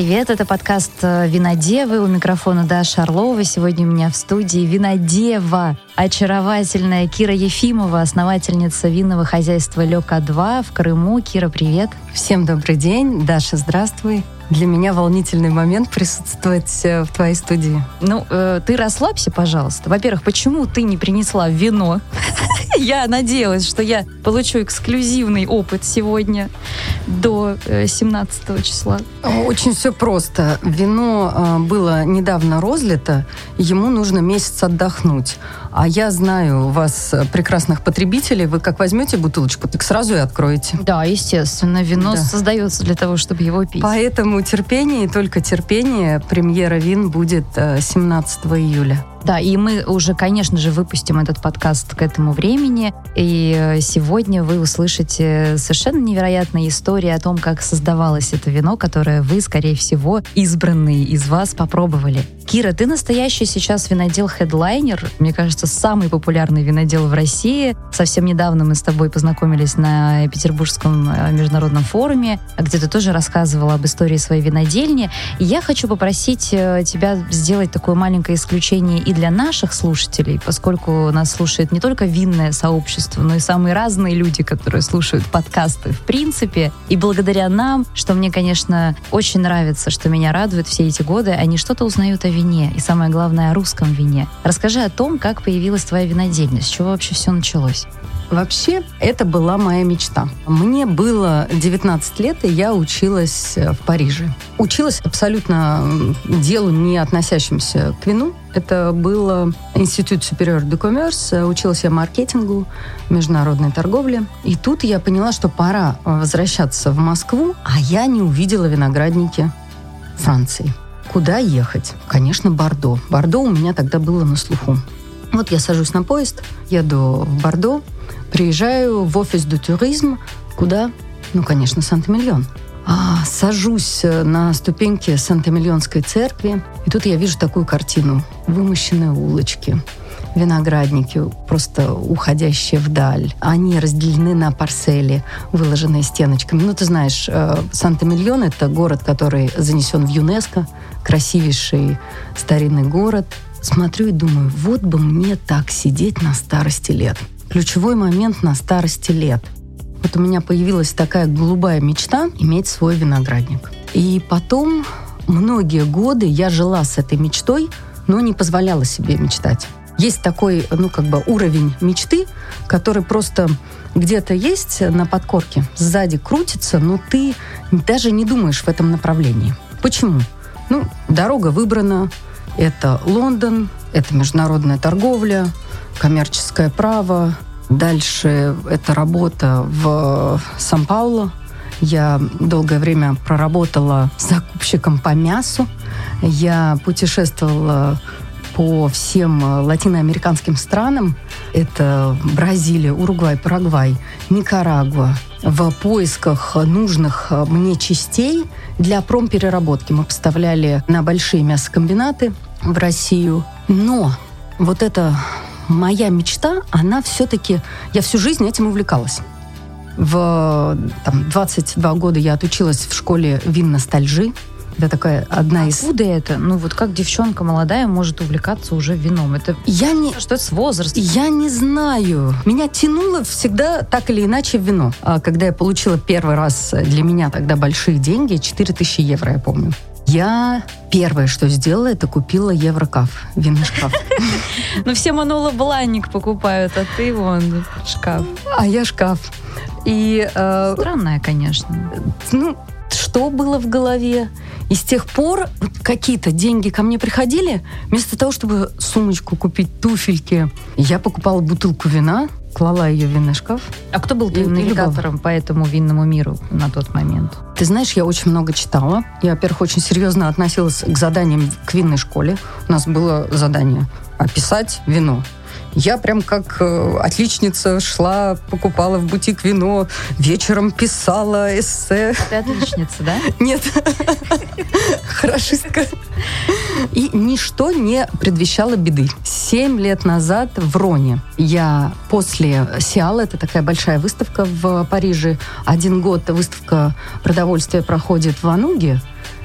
Привет! Это подкаст э, «Винодевы». У микрофона Даша Орлова. Сегодня у меня в студии винодева, очаровательная Кира Ефимова, основательница винного хозяйства «Лёка-2» в Крыму. Кира, привет! Всем добрый день. Даша, здравствуй. Для меня волнительный момент присутствовать э, в твоей студии. Ну, э, ты расслабься, пожалуйста. Во-первых, почему ты не принесла вино? Я надеялась, что я получу эксклюзивный опыт сегодня до 17 э, числа. Очень все просто. Вино э, было недавно розлито, ему нужно месяц отдохнуть. А я знаю вас, э, прекрасных потребителей, вы как возьмете бутылочку, так сразу и откроете. Да, естественно, вино да. создается для того, чтобы его пить. Поэтому терпение и только терпение. Премьера вин будет 17 июля. Да, и мы уже, конечно же, выпустим этот подкаст к этому времени. И э, сегодня вы услышите совершенно невероятные истории о том, как создавалось это вино, которое вы, скорее всего, избранные из вас попробовали. Кира, ты настоящий сейчас винодел-хедлайнер. Мне кажется, самый популярный винодел в России. Совсем недавно мы с тобой познакомились на Петербургском э, международном форуме, где ты тоже рассказывала об истории своей винодельни. И я хочу попросить э, тебя сделать такое маленькое исключение и для наших слушателей, поскольку нас слушает не только винное сообщество, но и самые разные люди, которые слушают подкасты в принципе. И благодаря нам, что мне, конечно, очень нравится, что меня радует все эти годы, они что-то узнают о вине, и самое главное, о русском вине. Расскажи о том, как появилась твоя винодельня, с чего вообще все началось. Вообще, это была моя мечта. Мне было 19 лет, и я училась в Париже. Училась абсолютно делу, не относящимся к вину. Это был Институт Superior de Commerce. Училась я маркетингу, международной торговле. И тут я поняла, что пора возвращаться в Москву, а я не увидела виноградники Франции. Куда ехать? Конечно, Бордо. Бордо у меня тогда было на слуху. Вот я сажусь на поезд, еду в Бордо, приезжаю в офис до туризм. Куда? Ну, конечно, Санта-Миллион. А, сажусь э, на ступеньки Санта-Миллионской церкви, и тут я вижу такую картину. Вымощенные улочки, виноградники, просто уходящие вдаль. Они разделены на парцели, выложенные стеночками. Ну, ты знаешь, э, Санта-Миллион — это город, который занесен в ЮНЕСКо, красивейший старинный город. Смотрю и думаю, вот бы мне так сидеть на старости лет. Ключевой момент на старости лет — вот у меня появилась такая голубая мечта иметь свой виноградник. И потом многие годы я жила с этой мечтой, но не позволяла себе мечтать. Есть такой, ну, как бы уровень мечты, который просто где-то есть на подкорке, сзади крутится, но ты даже не думаешь в этом направлении. Почему? Ну, дорога выбрана, это Лондон, это международная торговля, коммерческое право, Дальше это работа в Сан-Пауло. Я долгое время проработала закупщиком по мясу. Я путешествовала по всем латиноамериканским странам. Это Бразилия, Уругвай, Парагвай, Никарагуа. В поисках нужных мне частей для промпереработки мы поставляли на большие мясокомбинаты в Россию. Но вот это моя мечта, она все-таки... Я всю жизнь этим увлекалась. В там, 22 года я отучилась в школе вин ностальжи. Это такая одна из... Откуда это? Ну вот как девчонка молодая может увлекаться уже вином? Это я не... что это с возрастом? Я не знаю. Меня тянуло всегда так или иначе в вино. А когда я получила первый раз для меня тогда большие деньги, 4000 евро, я помню. Я первое, что сделала, это купила Еврокаф, винный шкаф. Ну, все Манула Бланник покупают, а ты вон шкаф. А я шкаф. И... Э, Странная, конечно. Ну, что было в голове? И с тех пор какие-то деньги ко мне приходили, вместо того, чтобы сумочку купить, туфельки, я покупала бутылку вина, клала ее в винный шкаф. А кто был твоим навигатором по этому винному миру на тот момент? Ты знаешь, я очень много читала. Я, во-первых, очень серьезно относилась к заданиям к винной школе. У нас было задание описать вино. Я прям как э, отличница шла, покупала в бутик вино, вечером писала эссе. Ты отличница, да? Нет. Хорошистка. И ничто не предвещало беды. Семь лет назад в Роне я после Сиала, это такая большая выставка в Париже, один год выставка продовольствия проходит в Ануге,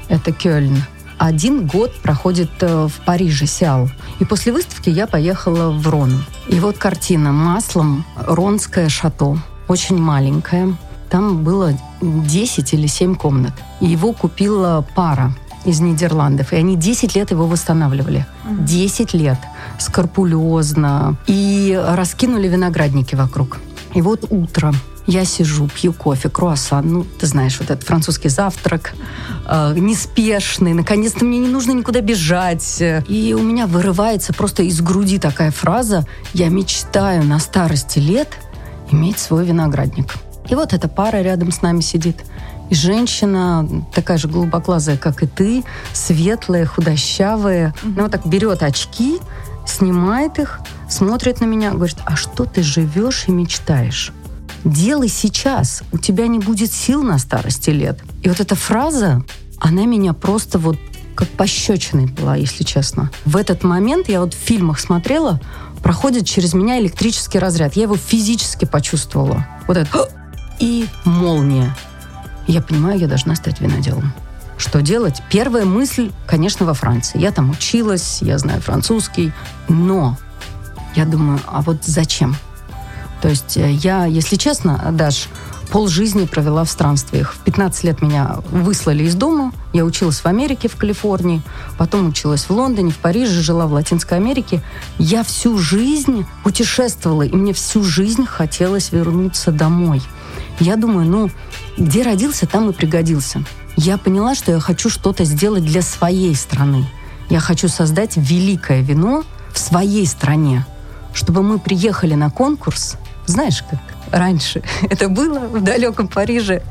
это Кёльн, один год проходит э, в Париже, Сиал. И после выставки я поехала в Рон. И вот картина маслом «Ронское шато». Очень маленькое. Там было 10 или 7 комнат. И его купила пара из Нидерландов. И они 10 лет его восстанавливали. 10 лет. Скорпулезно. И раскинули виноградники вокруг. И вот утро. Я сижу, пью кофе, круассан. Ну, ты знаешь, вот этот французский завтрак. Э, неспешный. Наконец-то мне не нужно никуда бежать. И у меня вырывается просто из груди такая фраза «Я мечтаю на старости лет иметь свой виноградник». И вот эта пара рядом с нами сидит. И женщина такая же голубоглазая, как и ты, светлая, худощавая. Она вот так берет очки, снимает их, смотрит на меня, говорит, а что ты живешь и мечтаешь? Делай сейчас, у тебя не будет сил на старости лет. И вот эта фраза, она меня просто вот как пощечиной была, если честно. В этот момент я вот в фильмах смотрела, проходит через меня электрический разряд. Я его физически почувствовала. Вот это и молния. Я понимаю, я должна стать виноделом. Что делать? Первая мысль, конечно, во Франции. Я там училась, я знаю французский, но я думаю, а вот зачем? То есть э, я, если честно, Даш, пол жизни провела в странствиях. В 15 лет меня выслали из дома. Я училась в Америке, в Калифорнии. Потом училась в Лондоне, в Париже, жила в Латинской Америке. Я всю жизнь путешествовала, и мне всю жизнь хотелось вернуться домой. Я думаю, ну, где родился, там и пригодился. Я поняла, что я хочу что-то сделать для своей страны. Я хочу создать великое вино в своей стране, чтобы мы приехали на конкурс, знаешь, как раньше это было в далеком Париже,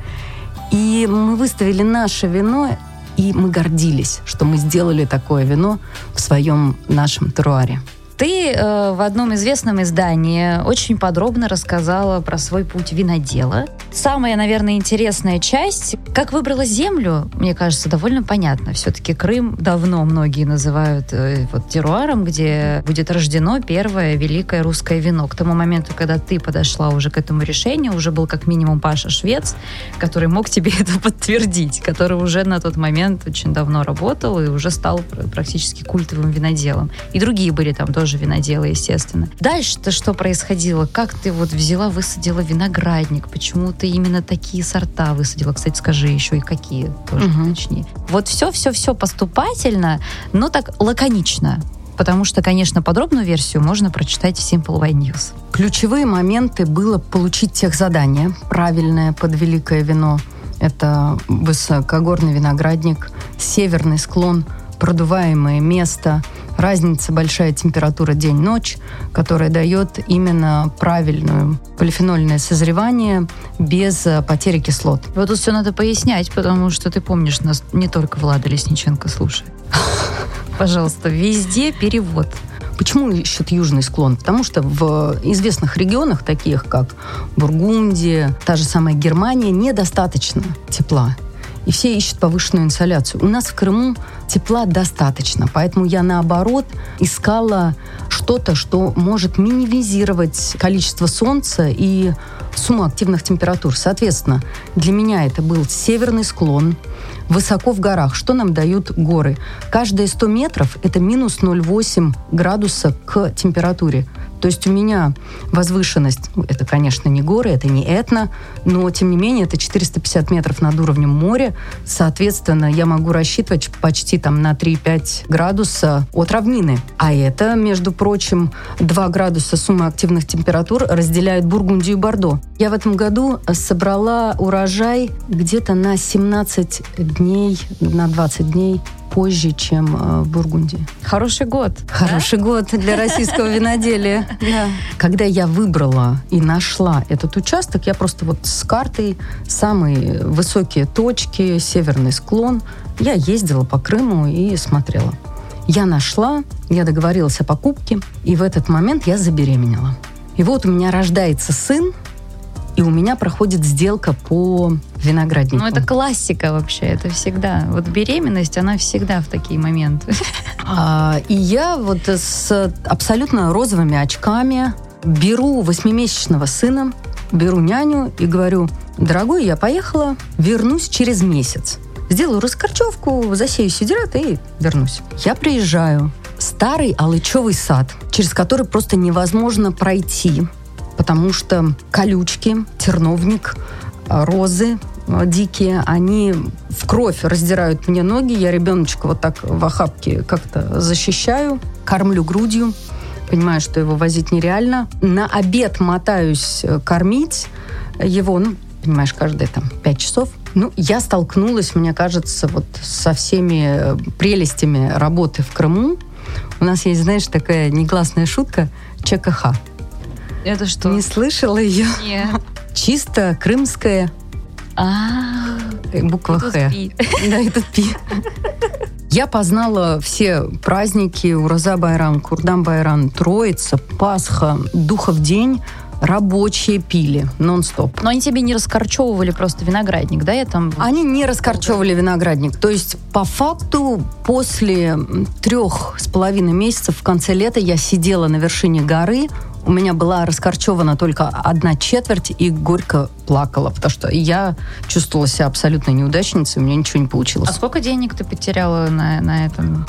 и мы выставили наше вино, и мы гордились, что мы сделали такое вино в своем нашем теруаре. Ты э, в одном известном издании очень подробно рассказала про свой путь винодела. Самая, наверное, интересная часть, как выбрала землю, мне кажется, довольно понятно. Все-таки Крым давно многие называют э, вот теруаром, где будет рождено первое великое русское вино. К тому моменту, когда ты подошла уже к этому решению, уже был как минимум Паша Швец, который мог тебе это подтвердить, который уже на тот момент очень давно работал и уже стал практически культовым виноделом. И другие были там тоже тоже винодела, естественно. Дальше-то что происходило? Как ты вот взяла, высадила виноградник? Почему ты именно такие сорта высадила? Кстати, скажи еще и какие, тоже угу. точнее. Вот все-все-все поступательно, но так лаконично. Потому что, конечно, подробную версию можно прочитать в Simple Wine News. Ключевые моменты было получить тех задания правильное под великое вино. Это высокогорный виноградник, северный склон, продуваемое место – разница большая температура день-ночь, которая дает именно правильную полифенольное созревание без э, потери кислот. Вот тут все надо пояснять, потому что ты помнишь, нас не только Влада Лесниченко слушает. Пожалуйста, везде перевод. Почему ищут южный склон? Потому что в известных регионах, таких как Бургундия, та же самая Германия, недостаточно тепла и все ищут повышенную инсоляцию. У нас в Крыму тепла достаточно, поэтому я наоборот искала что-то, что может минимизировать количество солнца и сумму активных температур. Соответственно, для меня это был северный склон, высоко в горах. Что нам дают горы? Каждые 100 метров это минус 0,8 градуса к температуре. То есть у меня возвышенность, это, конечно, не горы, это не этно, но, тем не менее, это 450 метров над уровнем моря. Соответственно, я могу рассчитывать почти там на 3-5 градуса от равнины. А это, между прочим, 2 градуса суммы активных температур разделяют Бургундию и Бордо. Я в этом году собрала урожай где-то на 17 дней, на 20 дней позже, чем э, в Бургундии. Хороший год. Хороший да? год для российского виноделия. Когда я выбрала и нашла этот участок, я просто вот с картой самые высокие точки, северный склон, я ездила по Крыму и смотрела. Я нашла, я договорилась о покупке, и в этот момент я забеременела. И вот у меня рождается сын, и у меня проходит сделка по винограднику. Ну, это классика вообще, это всегда. Вот беременность, она всегда в такие моменты. А, и я вот с абсолютно розовыми очками беру восьмимесячного сына, беру няню и говорю, дорогой, я поехала, вернусь через месяц. Сделаю раскорчевку, засею сидират и вернусь. Я приезжаю. Старый алычевый сад, через который просто невозможно пройти, потому что колючки, терновник, розы э, дикие, они в кровь раздирают мне ноги. Я ребеночка вот так в охапке как-то защищаю, кормлю грудью понимаю, что его возить нереально. На обед мотаюсь э, кормить его, ну, понимаешь, каждые там пять часов. Ну, я столкнулась, мне кажется, вот со всеми э, прелестями работы в Крыму. У нас есть, знаешь, такая негласная шутка ЧКХ. Это что? Не слышала ее? Нет. Чисто крымская А, буква Х. Да, это пи. Я познала все праздники Ураза Байрам, Курдам Байрам, Троица, Пасха, Духов день, рабочие пили нон-стоп. Но они тебе не раскорчевывали просто виноградник, да? Я там... Они не раскорчевывали виноградник. То есть, по факту, после трех с половиной месяцев в конце лета я сидела на вершине горы, у меня была раскорчевана только одна четверть и горько плакала, потому что я чувствовала себя абсолютно неудачницей, у меня ничего не получилось. А сколько денег ты потеряла на, на этом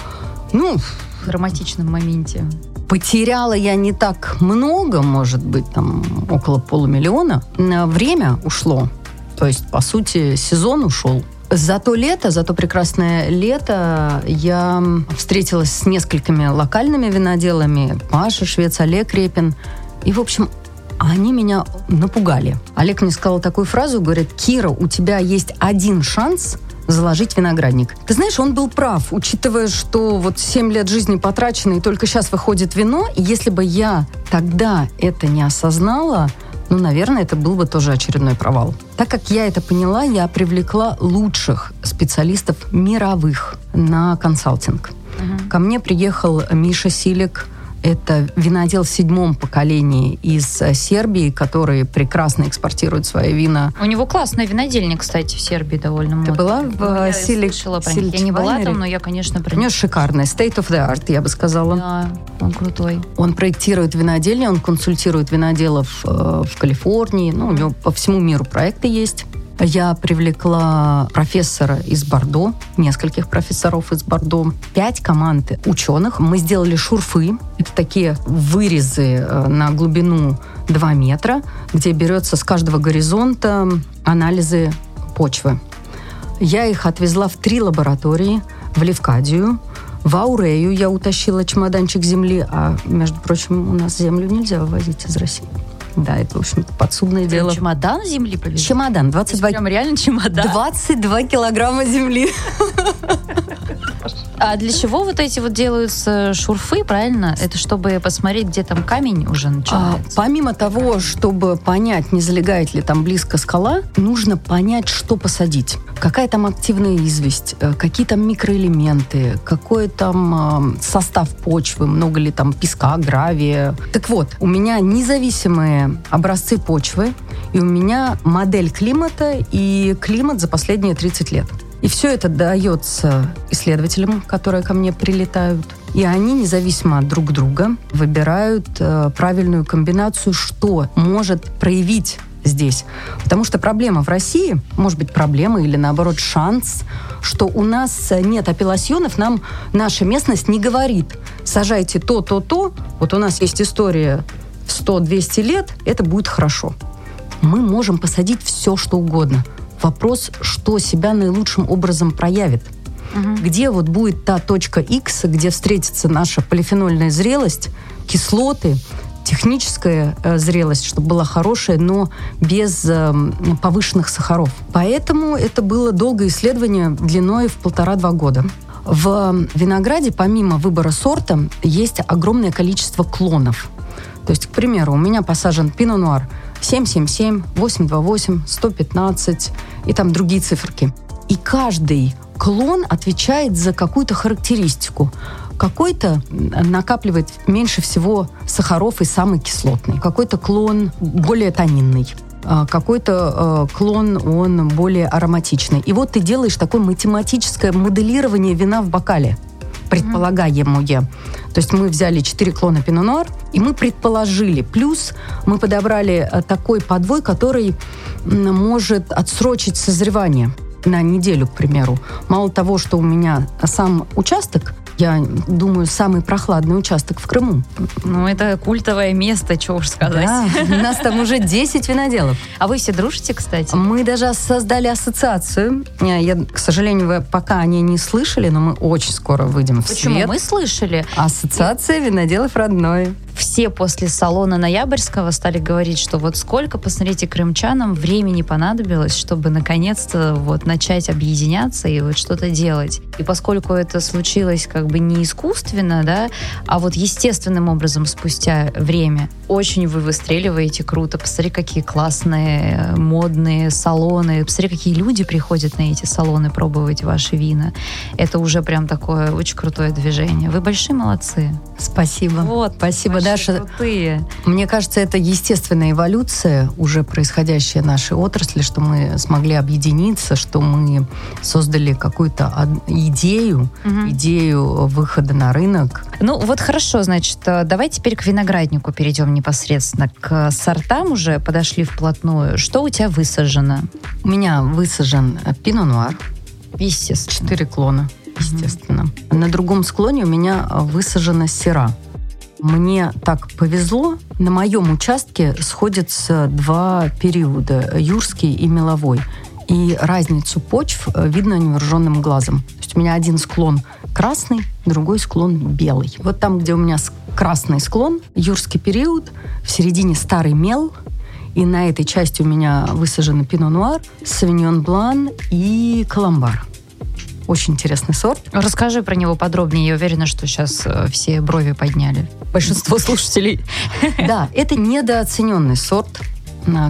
Ну, драматичном моменте? потеряла я не так много, может быть, там около полумиллиона. На Время ушло. То есть, по сути, сезон ушел. За то лето, за то прекрасное лето я встретилась с несколькими локальными виноделами. Маша Швец, Олег Репин. И, в общем, они меня напугали. Олег мне сказал такую фразу, говорит, Кира, у тебя есть один шанс заложить виноградник. Ты знаешь, он был прав, учитывая, что вот 7 лет жизни потрачено, и только сейчас выходит вино, если бы я тогда это не осознала, ну, наверное, это был бы тоже очередной провал. Так как я это поняла, я привлекла лучших специалистов мировых на консалтинг. Ко мне приехал Миша Силик, это винодел в седьмом поколении из э, Сербии, который прекрасно экспортирует свои вина. У него классная винодельня, кстати, в Сербии довольно Ты модная. была в, Ну, я э, Силик- слышала про них. Я не была там, но я, конечно, про У него них. шикарный state of the art, я бы сказала. Да, он крутой. Он проектирует винодельни, он консультирует виноделов э, в Калифорнии. Ну, у него по всему миру проекты есть. Я привлекла профессора из Бордо, нескольких профессоров из Бордо, пять команд ученых. Мы сделали шурфы. Это такие вырезы э, на глубину 2 метра, где берется с каждого горизонта анализы почвы. Я их отвезла в три лаборатории. В Левкадию, в Аурею я утащила чемоданчик земли, а, между прочим, у нас землю нельзя вывозить из России. Да, это, в общем подсудное дело. Чемодан земли повезли? Чемодан, 22, Прям реально чемодан. 22 килограмма земли. А для чего вот эти вот делаются шурфы, правильно? Это чтобы посмотреть, где там камень уже А, начинается. помимо того, чтобы понять, не залегает ли там близко скала, нужно понять, что посадить. Какая там активная известь, э, какие там микроэлементы, какой там э, состав почвы, много ли там песка, гравия. Так вот, у меня независимые образцы почвы, и у меня модель климата и климат за последние 30 лет. И все это дается исследователям, которые ко мне прилетают. И они, независимо от друг друга, выбирают э, правильную комбинацию, что может проявить здесь. Потому что проблема в России, может быть, проблема или, наоборот, шанс, что у нас нет апелласьонов, нам наша местность не говорит, сажайте то, то, то. Вот у нас есть история в 100-200 лет, это будет хорошо. Мы можем посадить все, что угодно. Вопрос, что себя наилучшим образом проявит. Где вот будет та точка X, где встретится наша полифенольная зрелость, кислоты, техническая э, зрелость, чтобы была хорошая, но без э, повышенных сахаров. Поэтому это было долгое исследование длиной в полтора-два года. В винограде, помимо выбора сорта, есть огромное количество клонов. То есть, к примеру, у меня посажен пино нуар 777, 828, 115 и там другие циферки. И каждый клон отвечает за какую-то характеристику. Какой-то накапливает меньше всего сахаров и самый кислотный. Какой-то клон более тонинный. а, какой-то э, клон, он более ароматичный. И вот ты делаешь такое математическое моделирование вина в бокале предполагаемое. То есть мы взяли 4 клона Пино Нуар, и мы предположили. Плюс мы подобрали э, такой подвой, который может отсрочить созревание на неделю, к примеру. Мало того, что у меня сам участок я думаю, самый прохладный участок в Крыму. Ну, это культовое место, что уж сказать. Да, у нас там уже 10 виноделов. А вы все дружите, кстати? Мы даже создали ассоциацию. Я, к сожалению, вы пока о ней не слышали, но мы очень скоро выйдем в Почему? свет. Мы слышали. Ассоциация виноделов родной все после салона Ноябрьского стали говорить, что вот сколько, посмотрите, крымчанам времени понадобилось, чтобы наконец-то вот начать объединяться и вот что-то делать. И поскольку это случилось как бы не искусственно, да, а вот естественным образом спустя время, очень вы выстреливаете круто. Посмотри, какие классные, модные салоны. Посмотри, какие люди приходят на эти салоны пробовать ваши вина. Это уже прям такое очень крутое движение. Вы большие молодцы. Спасибо. Вот, спасибо, Даша. Крутые. Мне кажется, это естественная эволюция, уже происходящая в нашей отрасли, что мы смогли объединиться, что мы создали какую-то идею, угу. идею выхода на рынок. Ну вот хорошо, значит, э, давай теперь к винограднику перейдем непосредственно. К сортам уже подошли вплотную. Что у тебя высажено? У меня высажен пино нуар. Естественно. Четыре клона естественно. Mm-hmm. На другом склоне у меня высажена сера. Мне так повезло. На моем участке сходятся два периода, юрский и меловой. И разницу почв э, видно невооруженным глазом. То есть у меня один склон красный, другой склон белый. Вот там, где у меня красный склон, юрский период, в середине старый мел, и на этой части у меня высажены пино нуар, савиньон блан и каламбар. Очень интересный сорт. Расскажи про него подробнее. Я уверена, что сейчас э, все брови подняли. Большинство слушателей. Да, это недооцененный сорт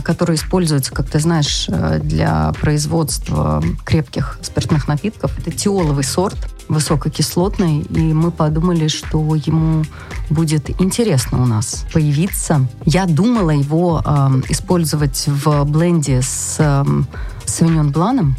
который используется, как ты знаешь, э, для производства крепких спиртных напитков. Это тиоловый сорт, высококислотный, и мы подумали, что ему будет интересно у нас появиться. Я думала его э, использовать в бленде с э, Савиньон Бланом,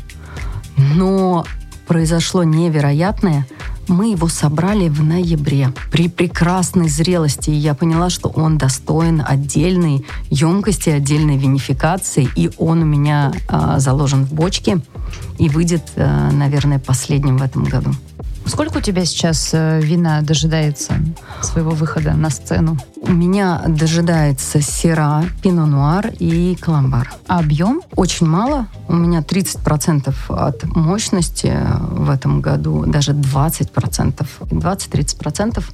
но произошло невероятное. Мы его собрали в ноябре при прекрасной зрелости, и я поняла, что он достоин отдельной емкости, отдельной винификации, и он у меня э, заложен в бочке и выйдет, э, наверное, последним в этом году. Сколько у тебя сейчас э, вина дожидается своего выхода на сцену? У меня дожидается сера, пино нуар и каламбар. А объем? Очень мало. У меня 30% от мощности в этом году, даже 20%. 20-30%.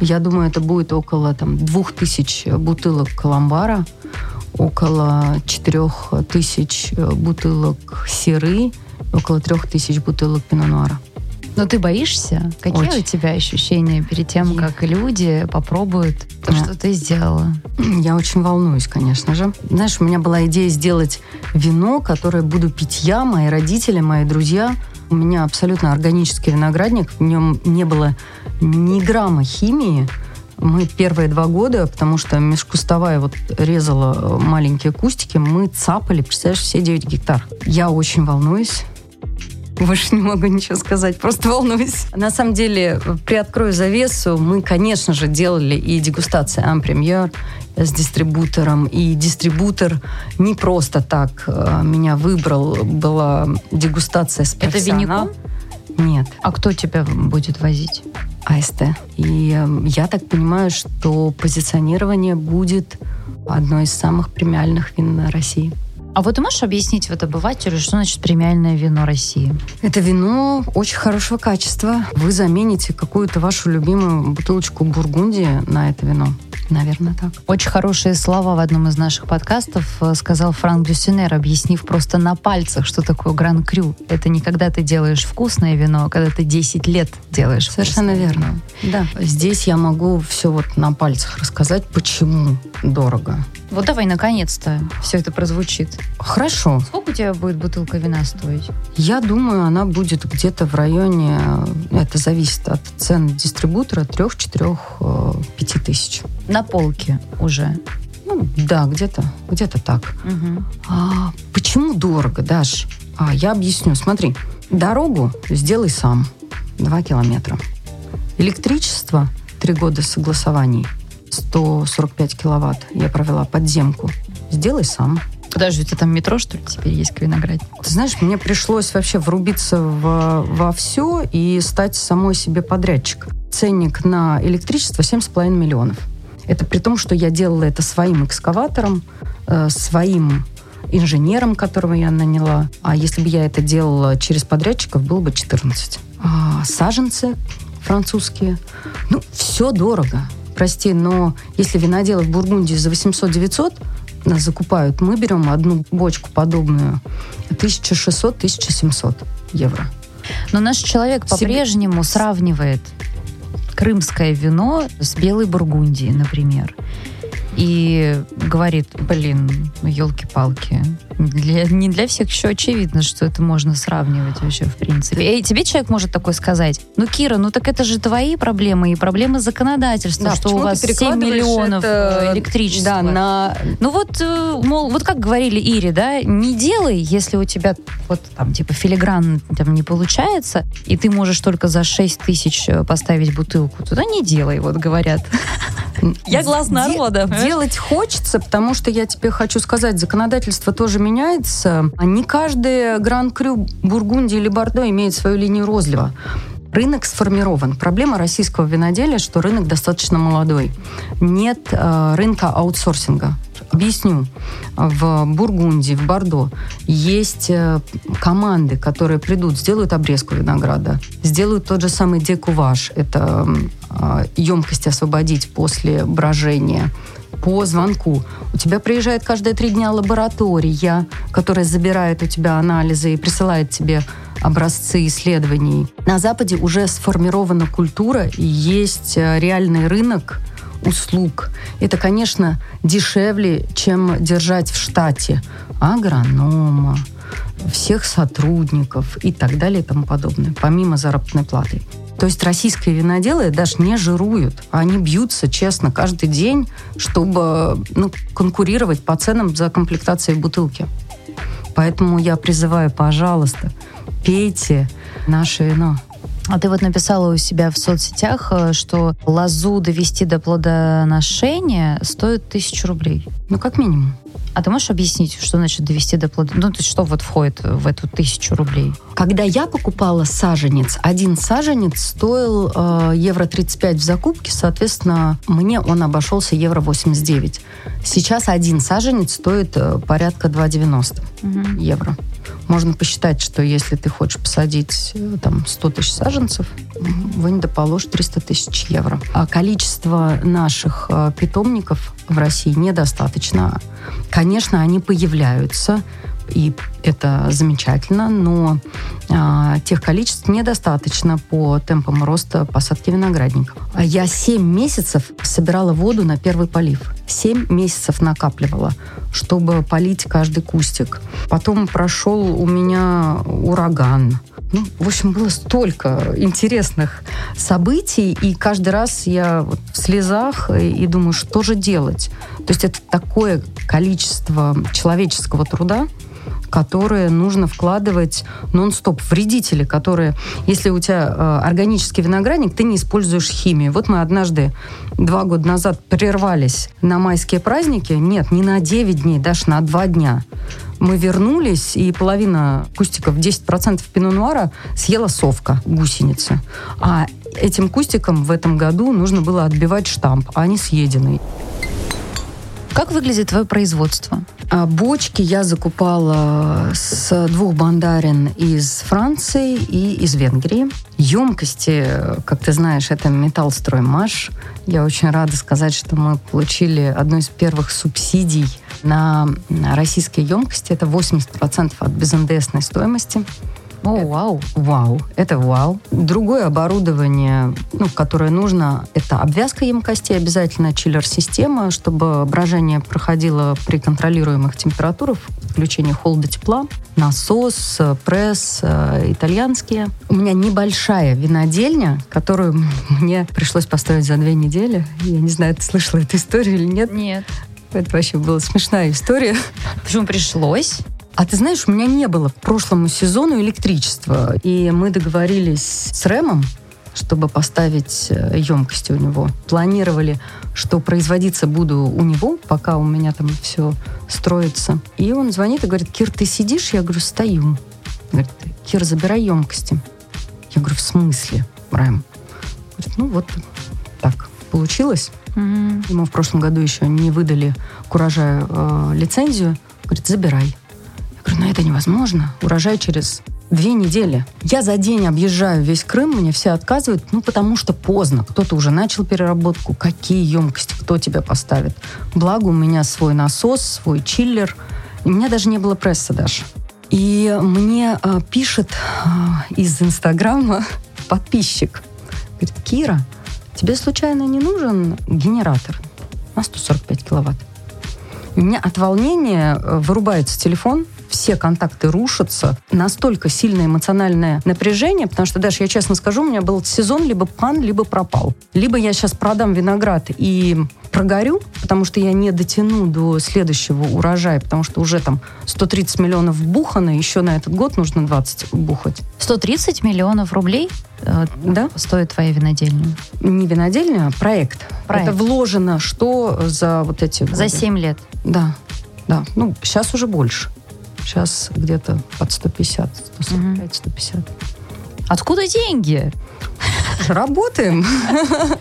Я думаю, это будет около там, 2000 бутылок каламбара, около 4000 бутылок серы, около 3000 бутылок пино нуара. Но ты боишься? Какие Очень. у тебя ощущения перед тем, как люди попробуют то, да. что ты сделала? Я очень волнуюсь, конечно же. Знаешь, у меня была идея сделать вино, которое буду пить я, мои родители, мои друзья. У меня абсолютно органический виноградник, в нем не было ни грамма химии. Мы первые два года, потому что межкустовая вот резала маленькие кустики, мы цапали, представляешь, все 9 гектар. Я очень волнуюсь. Больше не могу ничего сказать, просто волнуюсь. На самом деле, приоткрою завесу, мы, конечно же, делали и дегустации Ампремьер с дистрибутором, и дистрибутор не просто так э, меня выбрал, была дегустация с профессионалом. Это винником? Нет. А кто тебя будет возить? АСТ. И э, я так понимаю, что позиционирование будет одной из самых премиальных вин России. А вот ты можешь объяснить вот обывателю, что значит премиальное вино России? Это вино очень хорошего качества. Вы замените какую-то вашу любимую бутылочку бургундии на это вино. Наверное, так. Очень хорошие слова в одном из наших подкастов э, сказал Франк Дюсенер, объяснив просто на пальцах, что такое гран-крю. Это не когда ты делаешь вкусное вино, а когда ты 10 лет делаешь Совершенно верно. Да. Здесь я могу все вот на пальцах рассказать, почему дорого. Вот давай, наконец-то, все это прозвучит. Хорошо. Сколько у тебя будет бутылка вина стоить? Я думаю, она будет где-то в районе, это зависит от цен дистрибутора, 3-4-5 тысяч. На полке уже? Ну, да, где-то, где-то так. Мгм. А, почему дорого, Даш? А, я объясню. Смотри, дорогу сделай сам. Два километра. Электричество, три года согласований, 145 киловатт. Я провела подземку. Сделай сам. Подожди, у тебя там метро, что ли, теперь есть к винограде? Ты знаешь, мне пришлось вообще врубиться в- во все и стать самой себе подрядчик. Ценник на электричество 7,5 миллионов. Это при том, что я делала это своим экскаватором, э, своим инженером, которого я наняла. А если бы я это делала через подрядчиков, было бы 14. А саженцы французские. Ну, все дорого. Прости, но если виноделы в Бургундии за 800-900 нас закупают, мы берем одну бочку подобную 1600-1700 евро. Но наш человек по-прежнему сравнивает крымское вино с белой Бургундией, например. И говорит, блин, елки-палки. Для, не для всех еще очевидно, что это можно сравнивать вообще в принципе. И тебе человек может такой сказать, ну, Кира, ну так это же твои проблемы и проблемы законодательства, что почему у вас 7 перекладываешь миллионов это, э, электричества. Да, на... Ну вот, э, мол, вот как говорили Ире, да, не делай, если у тебя вот там типа филигран там не получается, и ты можешь только за 6 тысяч э, поставить бутылку, туда не делай, вот говорят. Я глаз народа? Делать хочется, потому что я тебе хочу сказать, законодательство тоже меняется. Не каждый Гран-Крю Бургундии или Бордо имеет свою линию розлива. Рынок сформирован. Проблема российского виноделия, что рынок достаточно молодой. Нет э, рынка аутсорсинга. Объясню. В Бургундии, в Бордо есть э, команды, которые придут, сделают обрезку винограда, сделают тот же самый декуваж, это э, емкость освободить после брожения, по звонку. У тебя приезжает каждые три дня лаборатория, которая забирает у тебя анализы и присылает тебе образцы исследований. На Западе уже сформирована культура и есть э, реальный рынок услуг. Это, конечно, дешевле, чем держать в штате агронома, всех сотрудников и так далее и тому подобное, помимо заработной платы. То есть российские виноделы даже не жируют. Они бьются, честно, каждый день, чтобы ну, конкурировать по ценам за комплектацией бутылки. Поэтому я призываю, пожалуйста, пейте наше вино. А ты вот написала у себя в соцсетях, э, что лозу довести до плодоношения стоит тысячу рублей. Ну, как минимум. А ты можешь объяснить, что значит довести до плода? Ну, то есть что вот входит в эту тысячу рублей? Когда я покупала саженец, один саженец стоил э, евро 35 в закупке, соответственно, мне он обошелся евро 89. Сейчас один саженец стоит э, порядка 2,90 евро. Можно посчитать, что если ты хочешь посадить э, там 100 тысяч саженцев, вы недоположь 300 тысяч евро. А количество наших э, питомников в России недостаточно. Конечно, они появляются, и это замечательно, но а, тех количеств недостаточно по темпам роста посадки виноградников. А Я 7 месяцев собирала воду на первый полив. 7 месяцев накапливала, чтобы полить каждый кустик. Потом прошел у меня ураган. Ну, в общем, было столько интересных событий, и каждый раз я в слезах и, и думаю, что же делать. То есть это такое количество человеческого труда, которые нужно вкладывать нон-стоп. Вредители, которые, если у тебя э, органический виноградник, ты не используешь химию. Вот мы однажды, два года назад, прервались на майские праздники. Нет, не на 9 дней, даже на 2 дня. Мы вернулись, и половина кустиков, 10% пино-нуара съела совка, гусеница. А этим кустикам в этом году нужно было отбивать штамп, а они съедены. Как выглядит твое производство? А Бочки я закупала с двух бандарин из Франции и из Венгрии. Емкости, как ты знаешь, это Металлстроймаш. Я очень рада сказать, что мы получили одну из первых субсидий на российские емкости. Это 80% от безНДСной стоимости. О, вау. Вау, это вау. Другое оборудование, ну, которое нужно, это обвязка емкостей, обязательно чиллер-система, чтобы брожение проходило при контролируемых температурах, включение холода тепла, насос, пресс, э, итальянские. У меня небольшая винодельня, которую мне пришлось построить за две недели. Я не знаю, ты слышала эту историю или нет. Нет. Это вообще была смешная история. Почему пришлось? А ты знаешь, у меня не было к прошлому сезону электричества. И мы договорились с Рэмом, чтобы поставить емкости э, у него. Планировали, что производиться буду у него, пока у меня там все строится. И он звонит и говорит, Кир, ты сидишь? Я говорю, стою. Говорит, Кир, забирай емкости. Я говорю, в смысле, Рэм? Говорит, ну вот так получилось. Угу. Ему в прошлом году еще не выдали к урожаю э, лицензию. Говорит, забирай. Ну это невозможно. Урожай через две недели. Я за день объезжаю весь Крым, мне все отказывают, ну, потому что поздно. Кто-то уже начал переработку. Какие емкости, кто тебя поставит? Благо у меня свой насос, свой чиллер. У меня даже не было пресса даже. И мне э, пишет э, из Инстаграма подписчик. Говорит, Кира, тебе случайно не нужен генератор на 145 киловатт? У меня от волнения э, вырубается телефон, все контакты рушатся. Настолько сильное эмоциональное напряжение, потому что, даже я честно скажу, у меня был сезон либо пан, либо пропал. Либо я сейчас продам виноград и прогорю, потому что я не дотяну до следующего урожая, потому что уже там 130 миллионов бухано, еще на этот год нужно 20 бухать. 130 миллионов рублей э, да? стоит твоя винодельня? Не винодельня, а проект. проект. Это вложено что за вот эти годы? За 7 лет? Да, да. Ну, сейчас уже больше. Сейчас где-то под 150, 145, угу. 150. Откуда деньги? Работаем.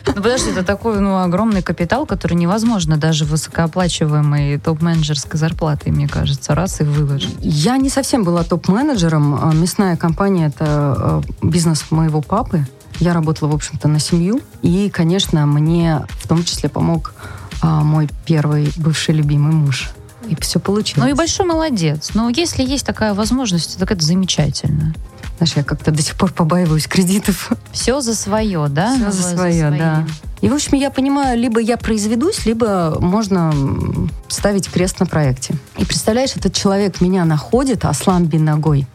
Ну, подожди, это такой ну, огромный капитал, который невозможно даже высокооплачиваемой топ-менеджерской зарплатой, мне кажется, раз и выложить. Я не совсем была топ-менеджером. А, мясная компания – это а, бизнес моего папы. Я работала, в общем-то, на семью. И, конечно, мне в том числе помог а, мой первый бывший любимый муж – и все получилось. Ну и большой молодец. Но если есть такая возможность, так это замечательно. Знаешь, я как-то до сих пор побаиваюсь кредитов. Все за свое, да? Все за свое, за да. И, в общем, я понимаю, либо я произведусь, либо можно ставить крест на проекте. И представляешь, этот человек меня находит, Аслан Бин Ногой,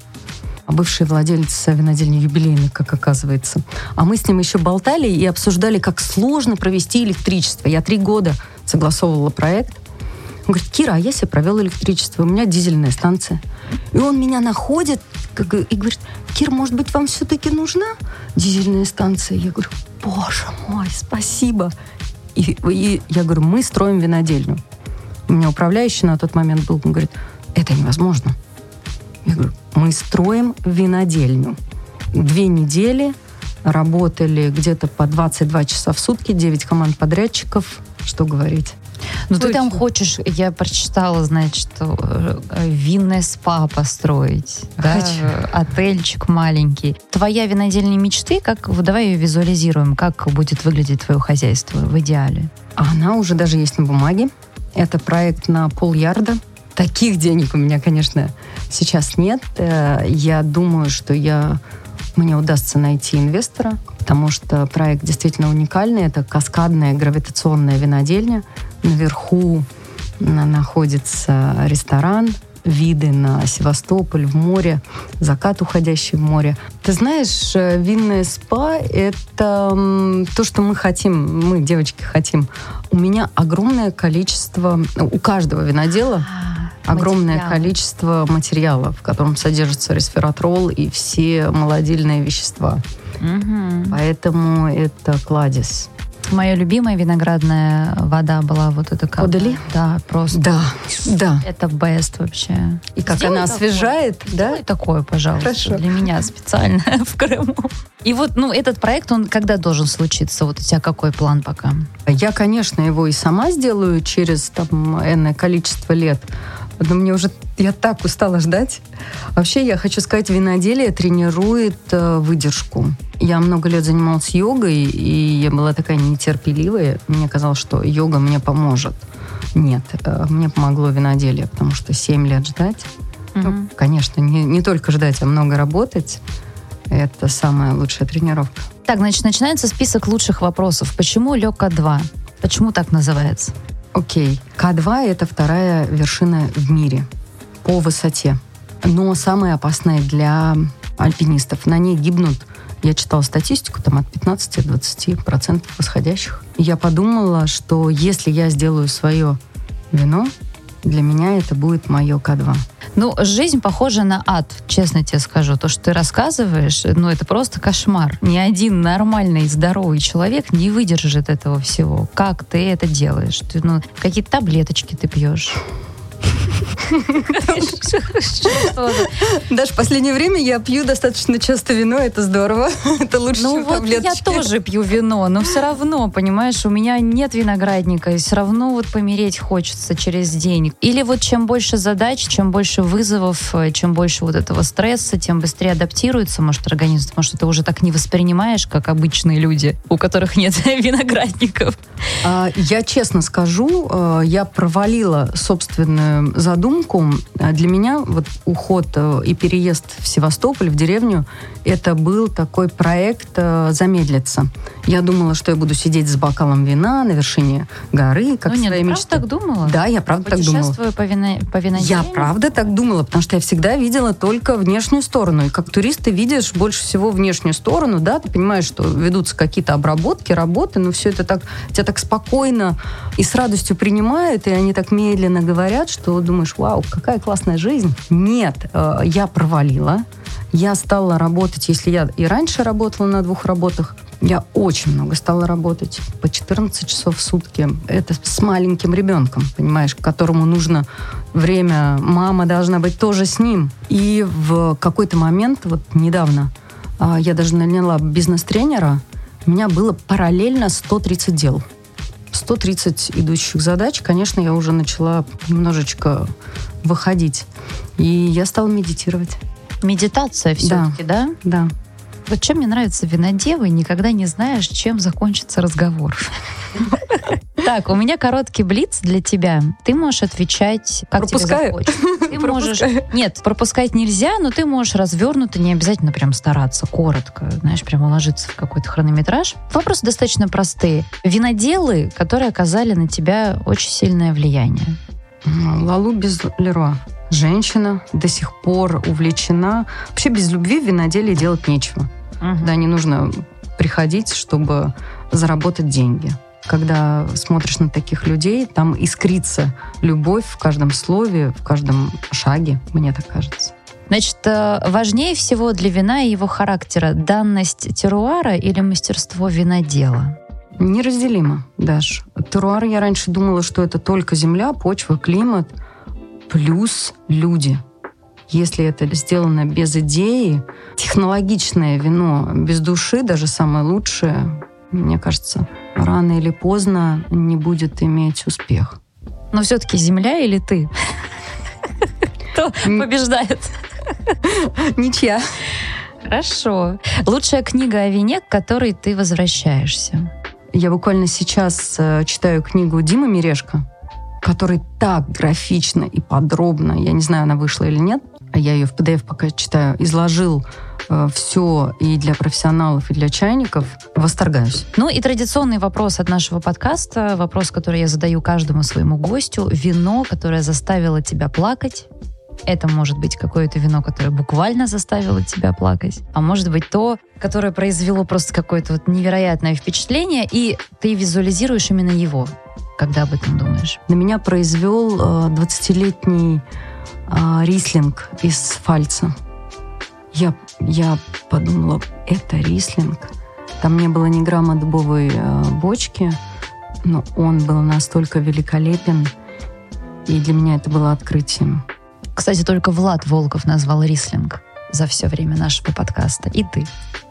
бывший владелец винодельни юбилейный, как оказывается. А мы с ним еще болтали и обсуждали, как сложно провести электричество. Я три года согласовывала проект. Он говорит, Кира, а я себе провел электричество, у меня дизельная станция. И он меня находит и говорит, Кир, может быть, вам все-таки нужна дизельная станция? Я говорю, боже мой, спасибо. И, и я говорю, мы строим винодельню. У меня управляющий на тот момент был, он говорит, это невозможно. Я говорю, мы строим винодельню. Две недели работали где-то по 22 часа в сутки, 9 команд подрядчиков. Что говорить? Ну, ты там хочешь, я прочитала, значит, э, винное спа построить, да, отельчик маленький. Твоя винодельня мечты, как, давай ее визуализируем, как будет выглядеть твое хозяйство в идеале? Она уже даже есть на бумаге. Это проект на полярда. Таких денег у меня, конечно, сейчас нет. Э, я думаю, что я мне удастся найти инвестора, потому что проект действительно уникальный. Это каскадная гравитационная винодельня. Наверху находится ресторан, виды на Севастополь, в море, закат, уходящий в море. Ты знаешь, э, винное спа — это то, что мы хотим, мы, девочки, хотим. У меня огромное количество, у каждого винодела а, огромное материал. количество материала, в котором содержится ресвератрол и все молодильные вещества. Угу. Поэтому это кладезь. Моя любимая виноградная вода была вот эта как. Подали? Да, просто. Да, да. Это best вообще. И как Сделай она освежает, такое. да? Сделай такое, пожалуйста, Хорошо. для меня специально в Крыму. И вот, ну, этот проект, он когда должен случиться? Вот у тебя какой план пока? Я, конечно, его и сама сделаю через там энное количество лет. Но мне уже, я так устала ждать. Вообще, я хочу сказать, виноделие тренирует э, выдержку. Я много лет занималась йогой, и я была такая нетерпеливая. Мне казалось, что йога мне поможет. Нет, э, мне помогло виноделие, потому что 7 лет ждать. Mm-hmm. Ну, конечно, не, не только ждать, а много работать. Это самая лучшая тренировка. Так, значит, начинается список лучших вопросов. Почему Лёка 2? Почему так называется? Окей. К2 — это вторая вершина в мире по высоте. Но самая опасная для альпинистов. На ней гибнут я читала статистику, там от 15-20% восходящих. И я подумала, что если я сделаю свое вино, для меня это будет мое К2. Ну, жизнь похожа на ад, честно тебе скажу. То, что ты рассказываешь, ну, это просто кошмар. Ни один нормальный, здоровый человек не выдержит этого всего. Как ты это делаешь? Ты, ну, какие таблеточки ты пьешь? Даже в последнее время я пью достаточно часто вино, это здорово. Это лучше, ну, чем вот таблеточки. Я тоже пью вино, но все равно, понимаешь, у меня нет виноградника, и все равно вот помереть хочется через день. Или вот чем больше задач, чем больше вызовов, э, чем больше вот этого стресса, тем быстрее адаптируется, может, организм, потому что ты уже так не воспринимаешь, как обычные люди, у которых нет виноградников. А, я честно скажу, э, я провалила собственную задумку. А для меня вот уход э, и переезд в Севастополь, в деревню, это был такой проект э, замедлиться. Я думала, что я буду сидеть с бокалом вина на вершине горы, как ну, нет, своей мечты. так думала? Да, я правда так думала. по, вино, по Я правда так думала, потому что я всегда видела только внешнюю сторону. И как турист ты видишь больше всего внешнюю сторону, да, ты понимаешь, что ведутся какие-то обработки, работы, но все это так, тебя так спокойно и с радостью принимают, и они так медленно говорят, что думаешь, вау, какая классная жизнь. Нет, э, я провалила. Я стала работать, если я и раньше работала на двух работах, я очень много стала работать, по 14 часов в сутки. Это с маленьким ребенком, понимаешь, которому нужно время, мама должна быть тоже с ним. И в какой-то момент, вот недавно, а, я даже наняла бизнес-тренера, у меня было параллельно 130 дел. 130 идущих задач, конечно, я уже начала немножечко выходить. И я стала медитировать. Медитация все-таки, да? Да. Вот чем мне нравится винодевы, никогда не знаешь, чем закончится разговор. Так, у меня короткий блиц для тебя. Ты можешь отвечать, как Пропускаю. тебе захочется. Ты можешь... Нет, пропускать нельзя, но ты можешь развернуто, не обязательно прям стараться, коротко, знаешь, прям уложиться в какой-то хронометраж. Вопросы достаточно простые. Виноделы, которые оказали на тебя очень сильное влияние. Лалу без Леруа. Женщина до сих пор увлечена. Вообще без любви в виноделии делать нечего. Угу. Да, не нужно приходить, чтобы заработать деньги. Когда смотришь на таких людей, там искрится любовь в каждом слове, в каждом шаге, мне так кажется. Значит, э, важнее всего для вина и его характера данность теруара или мастерство винодела? Неразделимо, Даш. Теруар я раньше думала, что это только земля, почва, климат, плюс люди. Если это сделано без идеи, технологичное вино без души, даже самое лучшее, мне кажется, рано или поздно не будет иметь успех. Но все-таки земля или ты? Кто побеждает? Ничья. Хорошо. Лучшая книга о вине, к которой ты возвращаешься? Я буквально сейчас э, читаю книгу Димы Мирешко который так графично и подробно, я не знаю, она вышла или нет, а я ее в PDF пока читаю, изложил э, все и для профессионалов, и для чайников, восторгаюсь. Ну и традиционный вопрос от нашего подкаста, вопрос, который я задаю каждому своему гостю. Вино, которое заставило тебя плакать, это может быть какое-то вино, которое буквально заставило тебя плакать, а может быть то, которое произвело просто какое-то вот невероятное впечатление, и ты визуализируешь именно его когда об этом думаешь? На меня произвел 20-летний э, рислинг из фальца. Я, я подумала, это рислинг. Там не было ни грамма дубовой э, бочки, но он был настолько великолепен, и для меня это было открытием. Кстати, только Влад Волков назвал рислинг за все время нашего подкаста. И ты.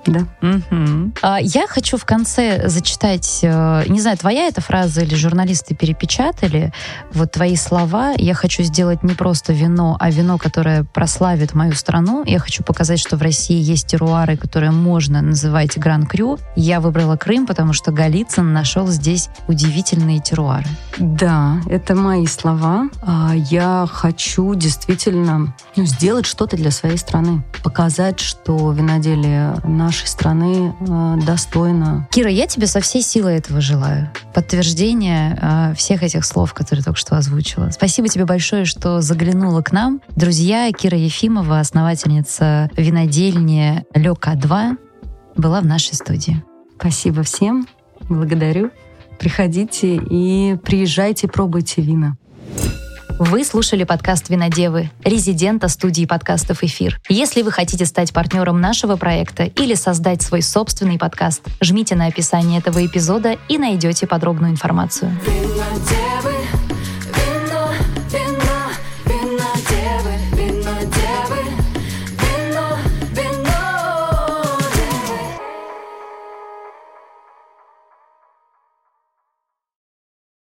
Да. Угу. А, я хочу в конце зачитать, э, не знаю, твоя эта фраза или журналисты перепечатали, вот твои слова. Я хочу сделать не просто вино, а вино, которое прославит мою страну. Я хочу показать, что в России есть теруары, которые можно называть Гран-Крю. Я выбрала Крым, потому что Голицын нашел здесь удивительные теруары. Да, это мои слова. А, я хочу действительно ну, сделать что-то для своей страны. Показать, что виноделие наш нашей страны э, достойно. Кира, я тебе со всей силы этого желаю. Подтверждение э, всех этих слов, которые только что озвучила. Спасибо тебе большое, что заглянула к нам. Друзья, Кира Ефимова, основательница винодельни Лёка-2, была в нашей студии. Спасибо всем. Благодарю. Приходите и приезжайте, пробуйте вина. Вы слушали подкаст «Винодевы», резидента студии подкастов «Эфир». Если вы хотите стать партнером нашего проекта или создать свой собственный подкаст, жмите на описание этого эпизода и найдете подробную информацию. Винодевы.